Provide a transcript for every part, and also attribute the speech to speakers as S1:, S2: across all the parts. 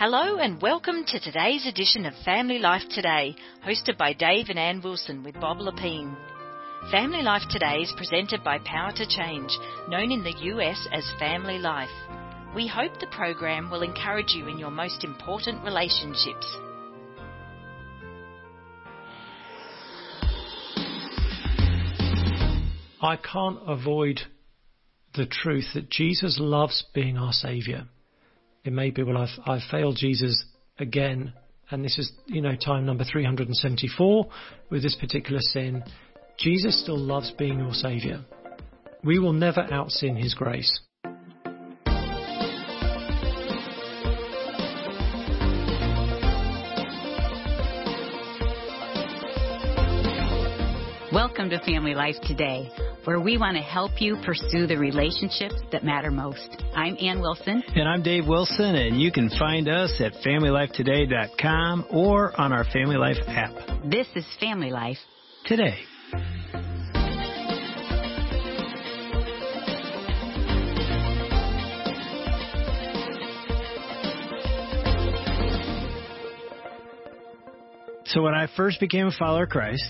S1: Hello and welcome to today's edition of Family Life Today, hosted by Dave and Ann Wilson with Bob Lepine. Family Life Today is presented by Power to Change, known in the US as Family Life. We hope the program will encourage you in your most important relationships.
S2: I can't avoid the truth that Jesus loves being our Saviour. It may be, well, I've, I've failed Jesus again, and this is, you know, time number 374 with this particular sin. Jesus still loves being your Saviour. We will never out sin His grace.
S3: Welcome to Family Life Today, where we want to help you pursue the relationships that matter most. I'm Ann Wilson.
S4: And I'm Dave Wilson, and you can find us at FamilyLifeToday.com or on our Family Life app.
S3: This is Family Life
S4: Today. So when I first became a follower of Christ,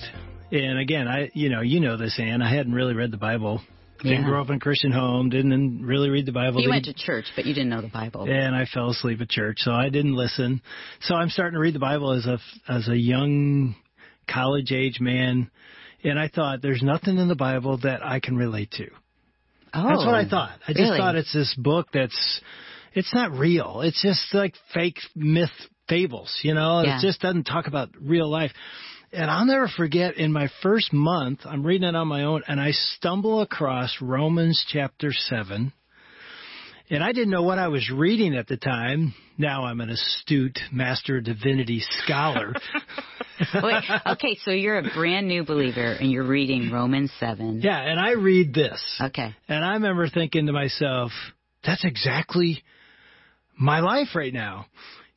S4: and again, I you know you know this, Ann. I hadn't really read the Bible. Didn't
S3: Yeah.
S4: grow up in a Christian home. Didn't really read the Bible.
S3: You
S4: didn't-
S3: went to church, but you didn't know the Bible.
S4: and I fell asleep at church, so I didn't listen. So I'm starting to read the Bible as a as a young college age man, and I thought there's nothing in the Bible that I can relate to.
S3: Oh,
S4: That's what I oh, thought. I just
S3: really?
S4: thought it's this book that's it's not real. It's just like fake myth fables, you know.
S3: Yeah.
S4: It just doesn't talk about real life. And I'll never forget in my first month, I'm reading it on my own and I stumble across Romans chapter 7. And I didn't know what I was reading at the time. Now I'm an astute master of divinity scholar.
S3: Wait, okay, so you're a brand new believer and you're reading Romans 7.
S4: yeah, and I read this.
S3: Okay.
S4: And I remember thinking to myself, that's exactly my life right now.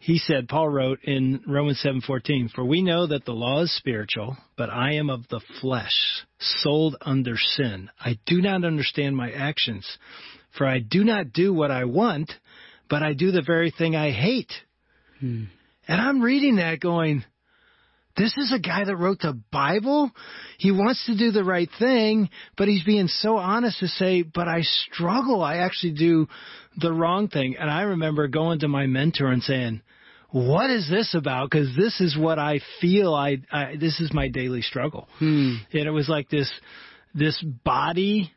S4: He said, Paul wrote in Romans 7:14, "For we know that the law is spiritual, but I am of the flesh, sold under sin. I do not understand my actions, for I do not do what I want, but I do the very thing I hate." Hmm. And I'm reading that going, this is a guy that wrote the Bible. He wants to do the right thing, but he's being so honest to say, but I struggle. I actually do the wrong thing. And I remember going to my mentor and saying, what is this about? Because this is what I feel. I, I this is my daily struggle.
S3: Hmm.
S4: And it was like this, this body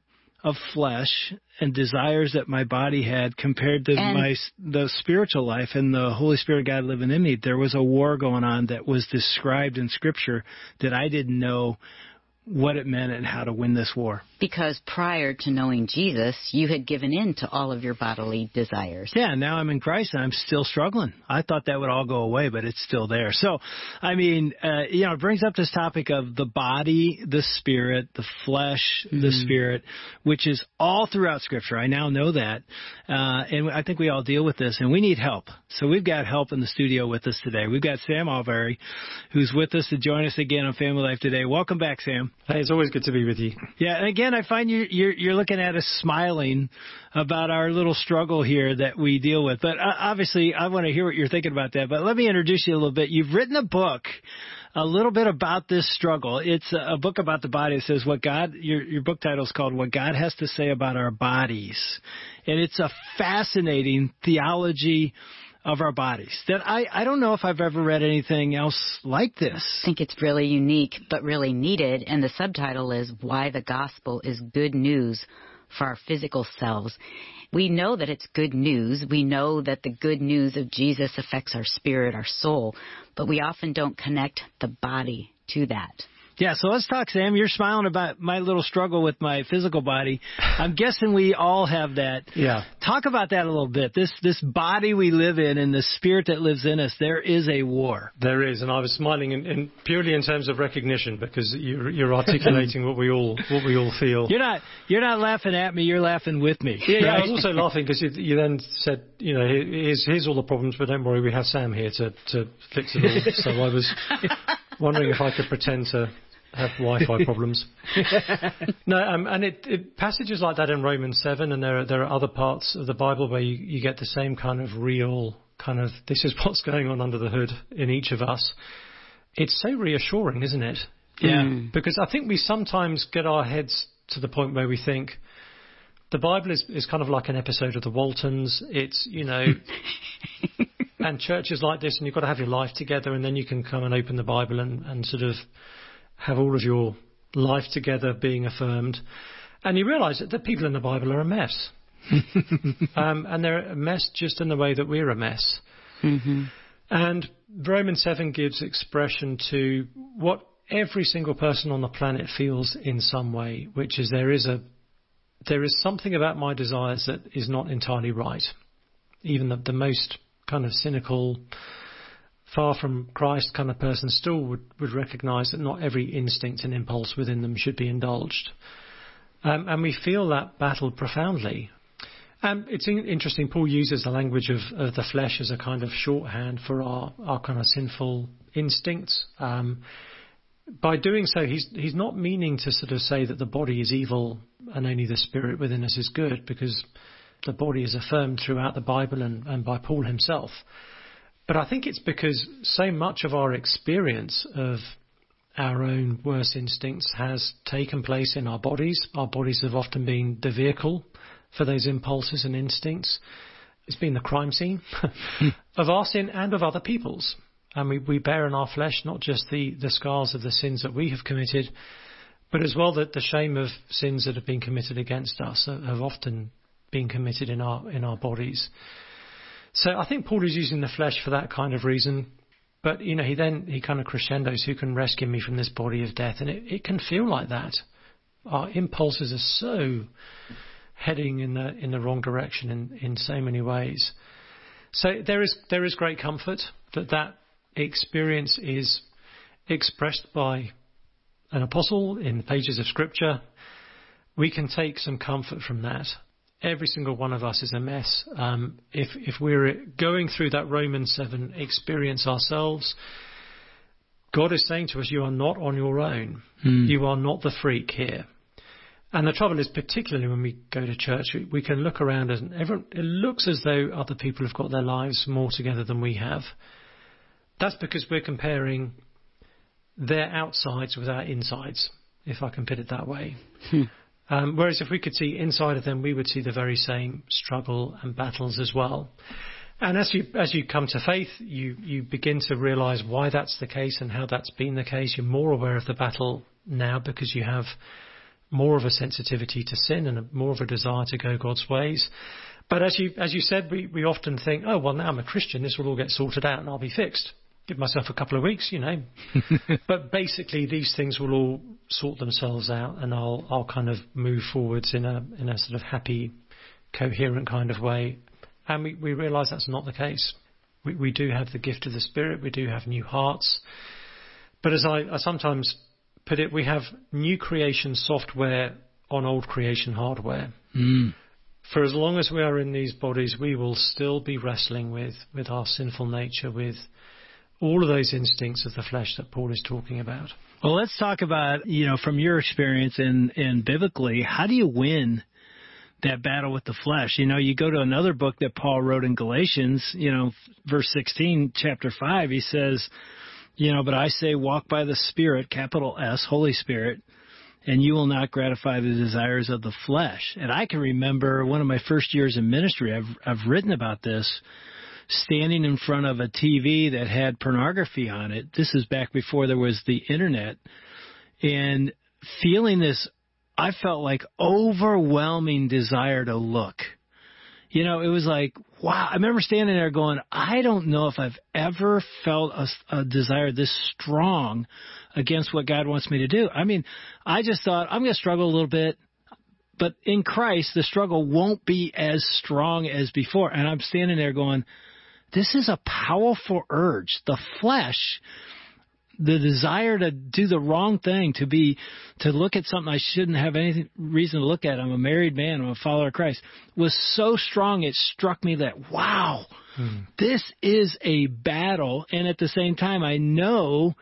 S4: of flesh and desires that my body had compared to
S3: And-
S4: my the spiritual life and the Holy Spirit God living in me. There was a war going on that was described in Scripture that I didn't know what it meant and how to win this war.
S3: Because prior to knowing Jesus, you had given in to all of your bodily desires.
S4: Yeah, now I'm in Christ and I'm still struggling. I thought that would all go away, but it's still there. So, I mean, uh, you know, it brings up this topic of the body, the spirit, the flesh, the spirit, which is all throughout Scripture. I now know that. Uh, and I think we all deal with this and we need help. So we've got help in the studio with us today. We've got Sam Allberry, who's with us to join us again on Family Life today. Welcome back, Sam.
S2: Hey, it's always good to be with you.
S4: Yeah, and again, I find you, you're you're looking at us smiling about our little struggle here that we deal with. But uh, obviously, I want to hear what you're thinking about that. But let me introduce you a little bit. You've written a book, a little bit about this struggle. It's a a book about the body. It says what God. Your your book title is called "What God Has to Say About Our Bodies," and it's a fascinating theology of our bodies that I I don't know if I've ever read anything else like this.
S3: I think it's really unique, but really needed. And the subtitle is Why the Gospel is Good News for Our Physical Selves. We know that it's good news. We know that the good news of Jesus affects our spirit, our soul, but we often don't connect the body to that.
S4: Yeah, so let's talk, Sam. You're smiling about my little struggle with my physical body. I'm guessing we all have that.
S2: Yeah.
S4: Talk about that a little bit. This this body we live in and the spirit that lives in us. There is a war.
S2: There is, and I was smiling in, in purely in terms of recognition because you're, you're articulating what we all what we all feel.
S4: You're not you're not laughing at me. You're laughing with me.
S2: Yeah, yeah, I was also laughing because you, you then said, you know, here's, here's all the problems, but don't worry, we have Sam here to, to fix it all. so I was wondering if I could pretend to have Wi-Fi problems. no, um, and it, it passages like that in Romans seven, and there are there are other parts of the Bible where you, you get the same kind of real kind of this is what's going on under the hood in each of us, it's so reassuring, isn't it?
S4: Yeah.
S2: Mm. Because I think we sometimes get our heads to the point where we think the Bible is, is kind of like an episode of the Waltons. It's, you know, and churches like this, and you've got to have your life together, and then you can come and open the Bible and, and sort of have all of your life together being affirmed. And you realize that the people in the Bible are a mess. um, and they're a mess just in the way that we're a mess.
S3: Mm-hmm.
S2: And Romans 7 gives expression to what every single person on the planet feels in some way, which is there is a there is something about my desires that is not entirely right. Even the, the most kind of cynical, far from Christ kind of person still would, would recognize that not every instinct and impulse within them should be indulged. Um, and we feel that battle profoundly. Um, it's in, interesting. Paul uses the language of, of, the flesh as a kind of shorthand for our, our kind of sinful instincts. Um, by doing so, he's he's not meaning to sort of say that the body is evil and only the spirit within us is good, because the body is affirmed throughout the Bible and, and by Paul himself. But I think it's because so much of our experience of our own worst instincts has taken place in our bodies. Our bodies have often been the vehicle for those impulses and instincts. It's been the crime scene of our sin and of other people's. And we, we bear in our flesh not just the, the scars of the sins that we have committed, but as well that the shame of sins that have been committed against us uh, have often been committed in our in our bodies. So I think Paul is using the flesh for that kind of reason. But you know, he then he kind of crescendos, who can rescue me from this body of death? And it, it can feel like that. Our impulses are so heading in the in the wrong direction in, in so many ways. So there is there is great comfort that that experience is expressed by an apostle in the pages of scripture. We can take some comfort from that. Every single one of us is a mess. Um, if if we're going through that Romans seven experience ourselves, God is saying to us, "You are not on your own.
S4: Hmm.
S2: You are not the freak here." And the trouble is, particularly when we go to church, we, we can look around and everyone, it looks as though other people have got their lives more together than we have. That's because we're comparing their outsides with our insides, if I can put it that way. Um, whereas if we could see inside of them, we would see the very same struggle and battles as well. And as you as you come to faith, you you begin to realise why that's the case and how that's been the case. You're more aware of the battle now because you have more of a sensitivity to sin and a, more of a desire to go God's ways. But as you as you said, we, we often think, oh well, now I'm a Christian, this will all get sorted out and I'll be fixed. Give myself a couple of weeks, you know. but basically, these things will all sort themselves out, and I'll I'll kind of move forwards in a in a sort of happy, coherent kind of way. And we, we realise that's not the case. We we do have the gift of the Spirit. We do have new hearts. But as I, I sometimes put it, we have new creation software on old creation hardware.
S4: Mm.
S2: For as long as we are in these bodies, we will still be wrestling with, with our sinful nature, with all of those instincts of the flesh that Paul is talking about.
S4: Well, let's talk about, you know, from your experience and, and biblically, how do you win that battle with the flesh? You know, you go to another book that Paul wrote in Galatians, you know, verse 16, chapter 5, he says, you know, but I say walk by the Spirit, capital S, Holy Spirit, and you will not gratify the desires of the flesh. And I can remember one of my first years in ministry, I've, I've written about this, standing in front of a TV that had pornography on it. This is back before there was the internet. And feeling this, I felt like overwhelming desire to look. You know, it was like, wow. I remember standing there going, I don't know if I've ever felt a, a desire this strong against what God wants me to do. I mean, I just thought I'm going to struggle a little bit, but in Christ, the struggle won't be as strong as before. And I'm standing there going, this is a powerful urge. The flesh, the desire to do the wrong thing, to be, to look at something I shouldn't have any reason to look at. I'm a married man. I'm a follower of Christ. Was so strong. It struck me that wow, hmm. this is a battle. And at the same time, I know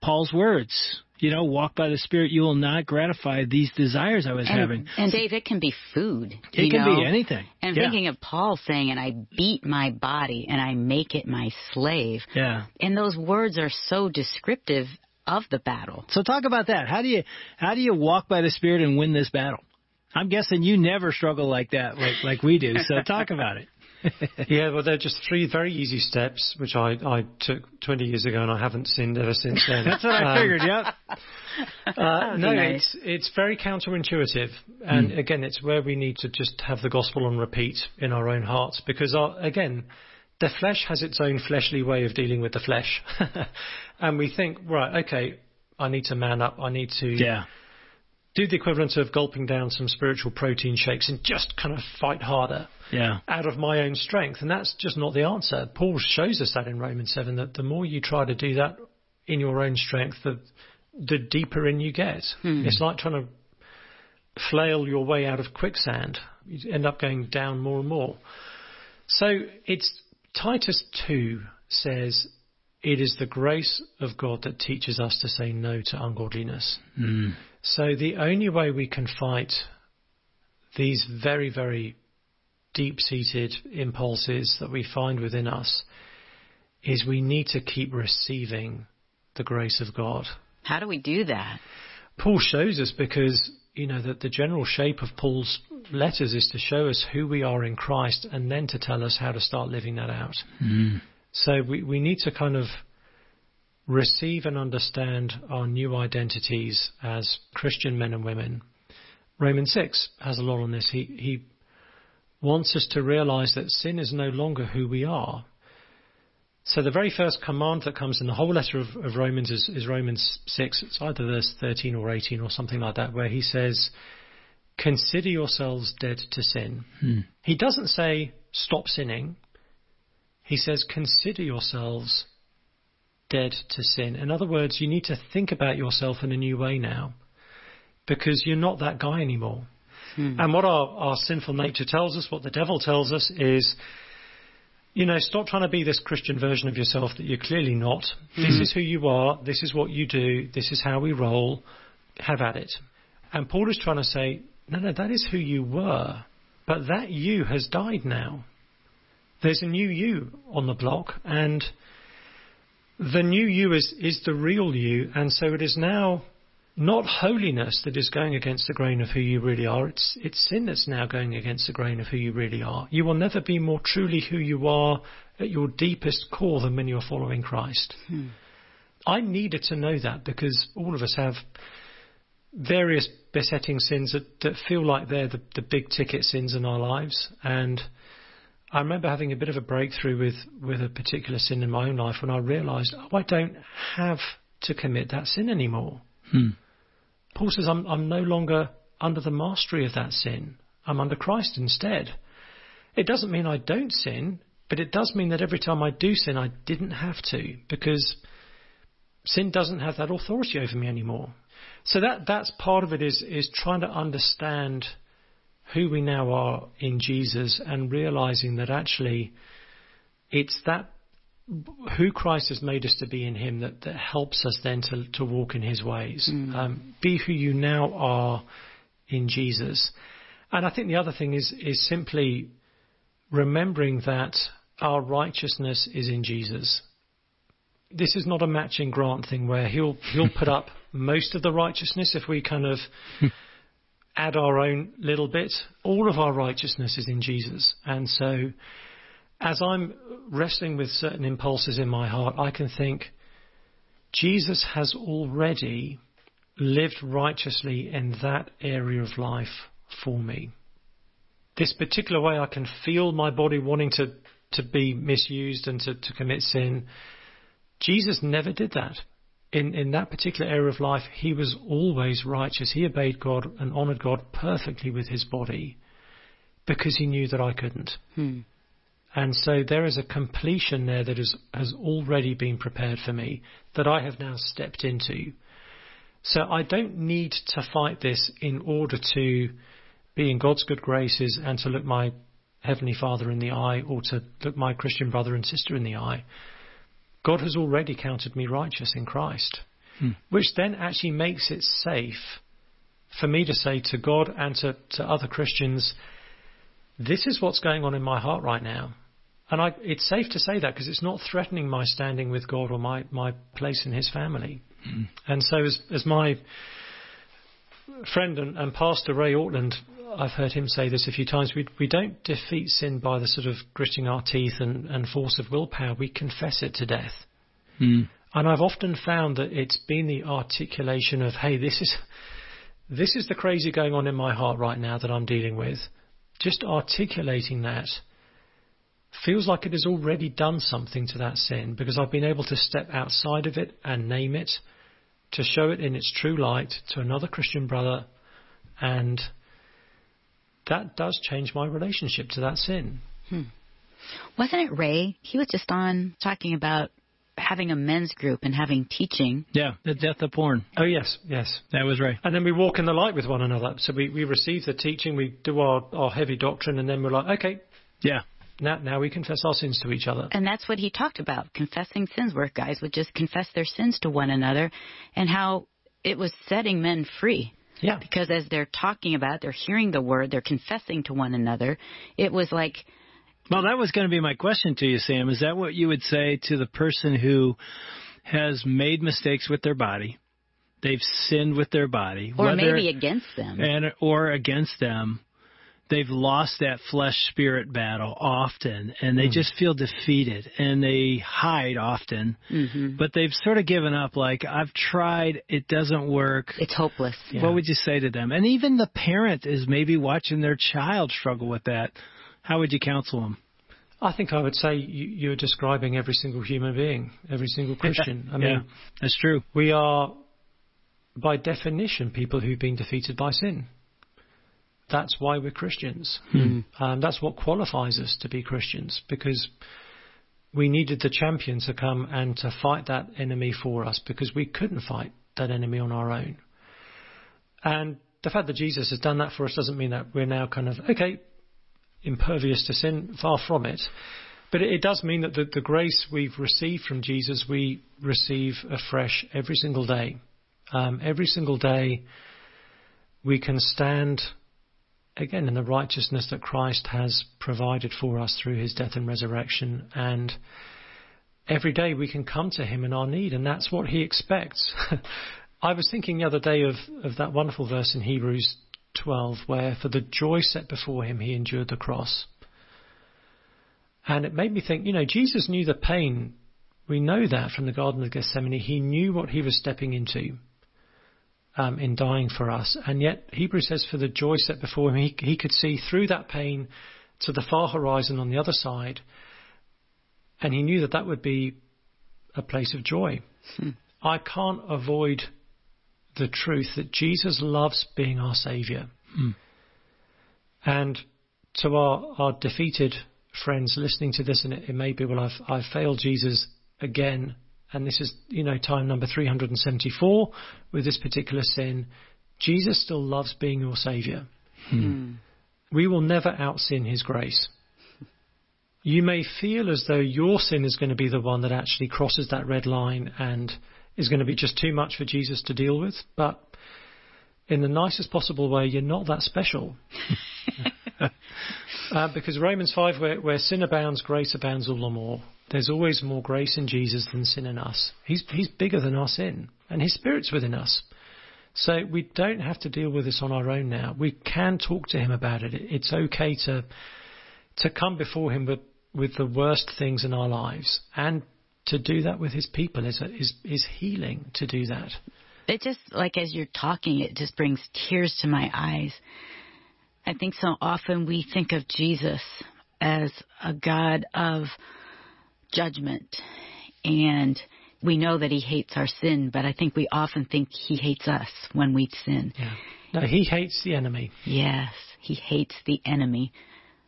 S4: Paul's words. You know, walk by the Spirit, you will not gratify these desires I was
S3: and,
S4: having.
S3: And Dave, it can be food.
S4: It can
S3: know?
S4: be anything.
S3: And
S4: yeah.
S3: thinking of Paul saying, and I beat my body and I make it my slave.
S4: Yeah.
S3: And those words are so descriptive of the battle.
S4: So talk about that. How do you how do you walk by the Spirit and win this battle? I'm guessing you never struggle like that, like like we do. So talk about it.
S2: yeah, well, they're just three very easy steps, which I, I took 20 years ago, and I haven't sinned ever since then.
S4: That's what I
S2: Um,
S4: figured. yeah.
S2: Uh, no,
S3: nice.
S2: it's it's very counterintuitive, and again, it's where we need to just have the gospel on repeat in our own hearts, because our, again, the flesh has its own fleshly way of dealing with the flesh, and we think, right, okay, I need to man up, I need to
S4: Yeah.
S2: Do the equivalent of gulping down some spiritual protein shakes and just kind of fight harder
S4: Yeah.
S2: out of my own strength. And that's just not the answer. Paul shows us that in Romans 7 that the more you try to do that in your own strength, the, the deeper in you get. Hmm. It's like trying to flail your way out of quicksand. You end up going down more and more. So it's Titus 2 says, It is the grace of God that teaches us to say no to ungodliness.
S4: Mm.
S2: So the only way we can fight these very, very deep seated impulses that we find within us is we need to keep receiving the grace of God.
S3: How do we do that?
S2: Paul shows us because, you know, that the general shape of Paul's letters is to show us who we are in Christ and then to tell us how to start living that out.
S4: Mm.
S2: So we, we need to kind of receive and understand our new identities as Christian men and women. Romans 6 has a lot on this. He, he wants us to realize that sin is no longer who we are. So the very first command that comes in the whole letter of, of Romans is, is Romans 6. It's either verse 13 or 18 or something like that, where he says, Consider yourselves dead to sin.
S4: Hmm.
S2: He doesn't say, Stop sinning. He says, Consider yourselves dead to sin. In other words, you need to think about yourself in a new way now because you're not that guy anymore. Hmm. And what our, our sinful nature tells us, what the devil tells us is, you know, stop trying to be this Christian version of yourself that you're clearly not. Hmm. This is who you are. This is what you do. This is how we roll. Have at it. And Paul is trying to say, no, no, that is who you were. But that you has died now. There's a new you on the block, and the new you is, is the real you, and so it is now not holiness that is going against the grain of who you really are. It's, it's sin that's now going against the grain of who you really are. You will never be more truly who you are at your deepest core than when you're following Christ. Hmm. I needed to know that because all of us have various besetting sins that, that feel like they're the, the big ticket sins in our lives. And I remember having a bit of a breakthrough with, with a particular sin in my own life when I realized, oh, I don't have to commit that sin anymore.
S4: Hmm.
S2: Paul says, I'm, I'm no longer under the mastery of that sin. I'm under Christ instead. It doesn't mean I don't sin, but it does mean that every time I do sin, I didn't have to because sin doesn't have that authority over me anymore. So that, that's part of it is, is trying to understand who we now are in Jesus and realizing that actually it's that who Christ has made us to be in Him that, that helps us then to, to walk in His ways. Um, be who you now are in Jesus. And I think the other thing is is simply remembering that our righteousness is in Jesus. This is not a matching grant thing where he'll he'll put up most of the righteousness if we kind of add our own little bit. All of our righteousness is in Jesus. And so as I'm wrestling with certain impulses in my heart, I can think Jesus has already lived righteously in that area of life for me. This particular way I can feel my body wanting to, to be misused and to, to commit sin. Jesus never did that. In, in that particular area of life, he was always righteous. He obeyed God and honored God perfectly with his body because he knew that I couldn't.
S3: Hmm.
S2: And so there is a completion there that is, has already been prepared for me that I have now stepped into. So I don't need to fight this in order to be in God's good graces and to look my Heavenly Father in the eye or to look my Christian brother and sister in the eye. God has already counted me righteous in Christ. hmm. which then actually makes it safe for me to say to God and to, to other Christians, this is what's going on in my heart right now. And I, it's safe to say that because it's not threatening my standing with God or my, my place in His family. Mm. And so, as, as my friend and, and, pastor Ray Ortlund, I've heard him say this a few times. We, we don't defeat sin by the sort of gritting our teeth and, and force of willpower. We confess it to death. Mm. And I've often found that it's been the articulation of, hey, this is this is the crazy going on in my heart right now that I'm dealing with. Just articulating that feels like it has already done something to that sin because I've been able to step outside of it and name it, to show it in its true light to another Christian brother, and that does change my relationship to that sin.
S3: Hmm. Wasn't it Ray? He was just on talking about having a men's group and having teaching.
S4: Yeah, the death of porn.
S2: Oh yes, yes,
S4: that was right.
S2: And then we walk in the light with one another. So we we receive the teaching, we do our our heavy doctrine, and then we're like, okay,
S4: yeah,
S2: now, now we confess our sins to each other.
S3: And that's what he talked about confessing sins, where guys would just confess their sins to one another, and how it was setting men free.
S2: Yeah.
S3: Because as they're talking about they're hearing the word, they're confessing to one another. It was like.
S4: Well, that was going to be my question to you, Sam. Is that what you would say to the person who has made mistakes with their body? They've sinned with their body,
S3: or maybe against them,
S4: and or against them they've lost that flesh spirit battle often and they mm. just feel defeated and they hide often mm-hmm. but they've sort of given up like i've tried it doesn't work
S3: it's hopeless
S4: yeah. what would you say to them and even the parent is maybe watching their child struggle with that how would you counsel them
S2: I think I would say you, are describing every single human being, every single Christian. I mean, yeah,
S4: that's true.
S2: We are, by definition, people who've been defeated by sin that's why we're Christians. Hmm. Um, that's what qualifies us to be Christians because we needed the champion to come and to fight that enemy for us because we couldn't fight that enemy on our own. And the fact that Jesus has done that for us doesn't mean that we're now kind of, okay, impervious to sin, far from it. But it, does mean that the, the grace we've received from Jesus, we receive afresh every single day. Um, every single day, we can stand again, in the righteousness that Christ has provided for us through his death and resurrection. And every day we can come to him in our need, and that's what he expects. I was thinking the other day of, of that wonderful verse in Hebrews 12 where, for the joy set before him, he endured the cross. And it made me think, you know, Jesus knew the pain. We know that from the Garden of Gethsemane. He knew what he was stepping into um, in dying for us. And yet, Hebrews says, for the joy set before him, he, he could see through that pain to the far horizon on the other side. And he knew that that would be a place of joy. Hmm. I can't avoid the truth that Jesus loves being our Saviour. Hmm. And to our, our defeated friends listening to this, and it, it may be, well, I've, I've failed Jesus again and this is, you know, time number 374 with this particular sin, Jesus still loves being your Saviour. Hmm. We will never out sin His grace. You may feel as though your sin is going to be the one that actually crosses that red line and is going to be just too much for Jesus to deal with, but in the nicest possible way, you're not that special. uh, because Romans 5, where, where sin abounds, grace abounds all the more. There's always more grace in Jesus than sin in us. He's, he's bigger than our sin, and His Spirit's within us. So we don't have to deal with this on our own now. We can talk to Him about it. It's okay to to come before Him with, with the worst things in our lives, and to do that with His people is is is healing. To do that.
S3: It just like as you're talking, it just brings tears to my eyes. I think so often we think of Jesus as a God of judgment. And we know that he hates our sin, but I think we often think he hates us when we sin.
S2: Yeah. No, he hates the enemy.
S3: Yes, he hates the enemy.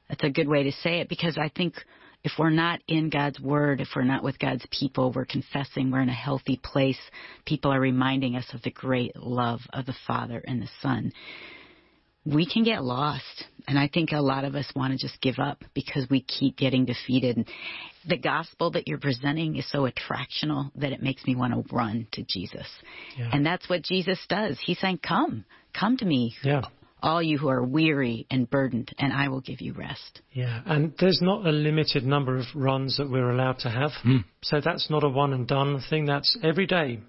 S3: That's a good way to say it because I think if we're not in God's Word, if we're not with God's people, we're confessing we're in a healthy place. People are reminding us of the great love of the Father and the Son. We can get lost. And I think a lot of us want to just give up because we keep getting defeated. The gospel that you're presenting is so attractional that it makes me want to run to Jesus. Yeah. And that's what Jesus does. He's saying, Come, come to me.
S2: Yeah.
S3: All you who are weary and burdened, and I will give you rest.
S2: Yeah, and there's not a limited number of runs that we're allowed to have. Hmm. So that's not a one and done thing. That's every day.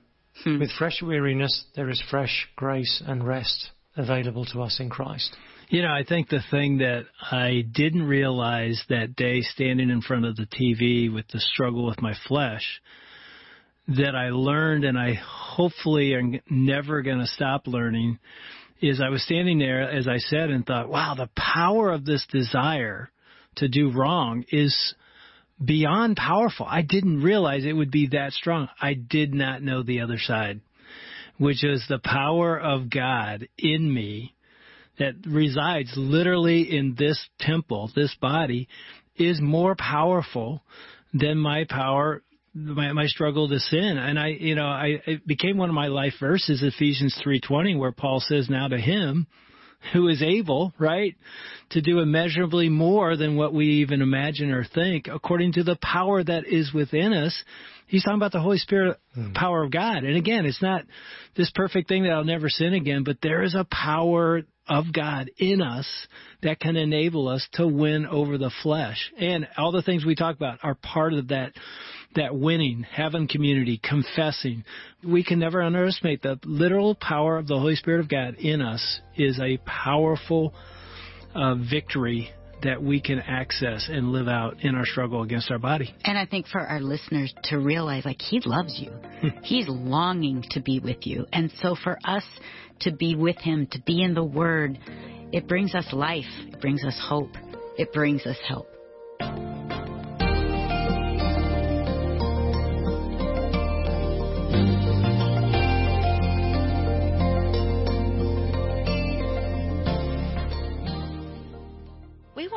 S2: Hmm. With fresh weariness, there is fresh grace and rest available to us in Christ.
S4: You know, I think the thing that I didn't realize that day standing in front of the TV with the struggle with my flesh that I learned and I hopefully am never going to stop learning is I was standing there, as I said, and thought, wow, the power of this desire to do wrong is beyond powerful. I didn't realize it would be that strong. I did not know the other side which is the power of God in me that resides literally in this temple, this body, is more powerful than my power my, my struggle to sin. And i you know i it became one of my life verses ephesians 3:20 where paul says now to him who is able right to do immeasurably more than what we even imagine or think according to the power that is within us He's talking about the Holy Spirit mm. power of God. And again, it's not this perfect thing that I'll never sin again, but there is a power of God in us that can enable us to win over the flesh. And all the things we talk about are part of that that winning, having community, confessing. We can never underestimate the literal power of the Holy Spirit of God in us is a powerful uh, victory that we can access and live out in our struggle against our body.
S3: And I think for our listeners to realize, like, He loves you. Hmm. He's longing to be with you. And so for us to be with Him, to be in the Word, it brings us life, it brings us hope, it brings us help.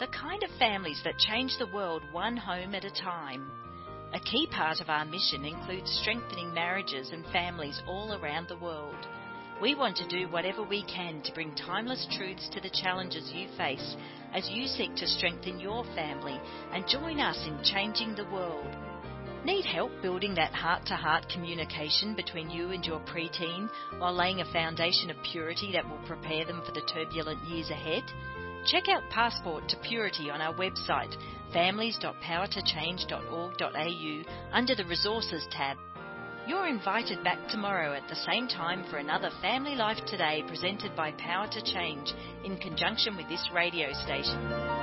S1: the kind of families that change the world one home at a time. A key part of our mission includes strengthening marriages and families all around the world. We want to do whatever we can to bring timeless truths to the challenges you face as you seek to strengthen your family and join us in changing the world. Need help building that heart to heart communication between you and your preteen while laying a foundation of purity that will prepare them for the turbulent years ahead? Check out Passport to Purity on our website, families.powertochange.org.au, under the Resources tab. You're invited back tomorrow at the same time for another Family Life Today presented by Power to Change in conjunction with this radio station.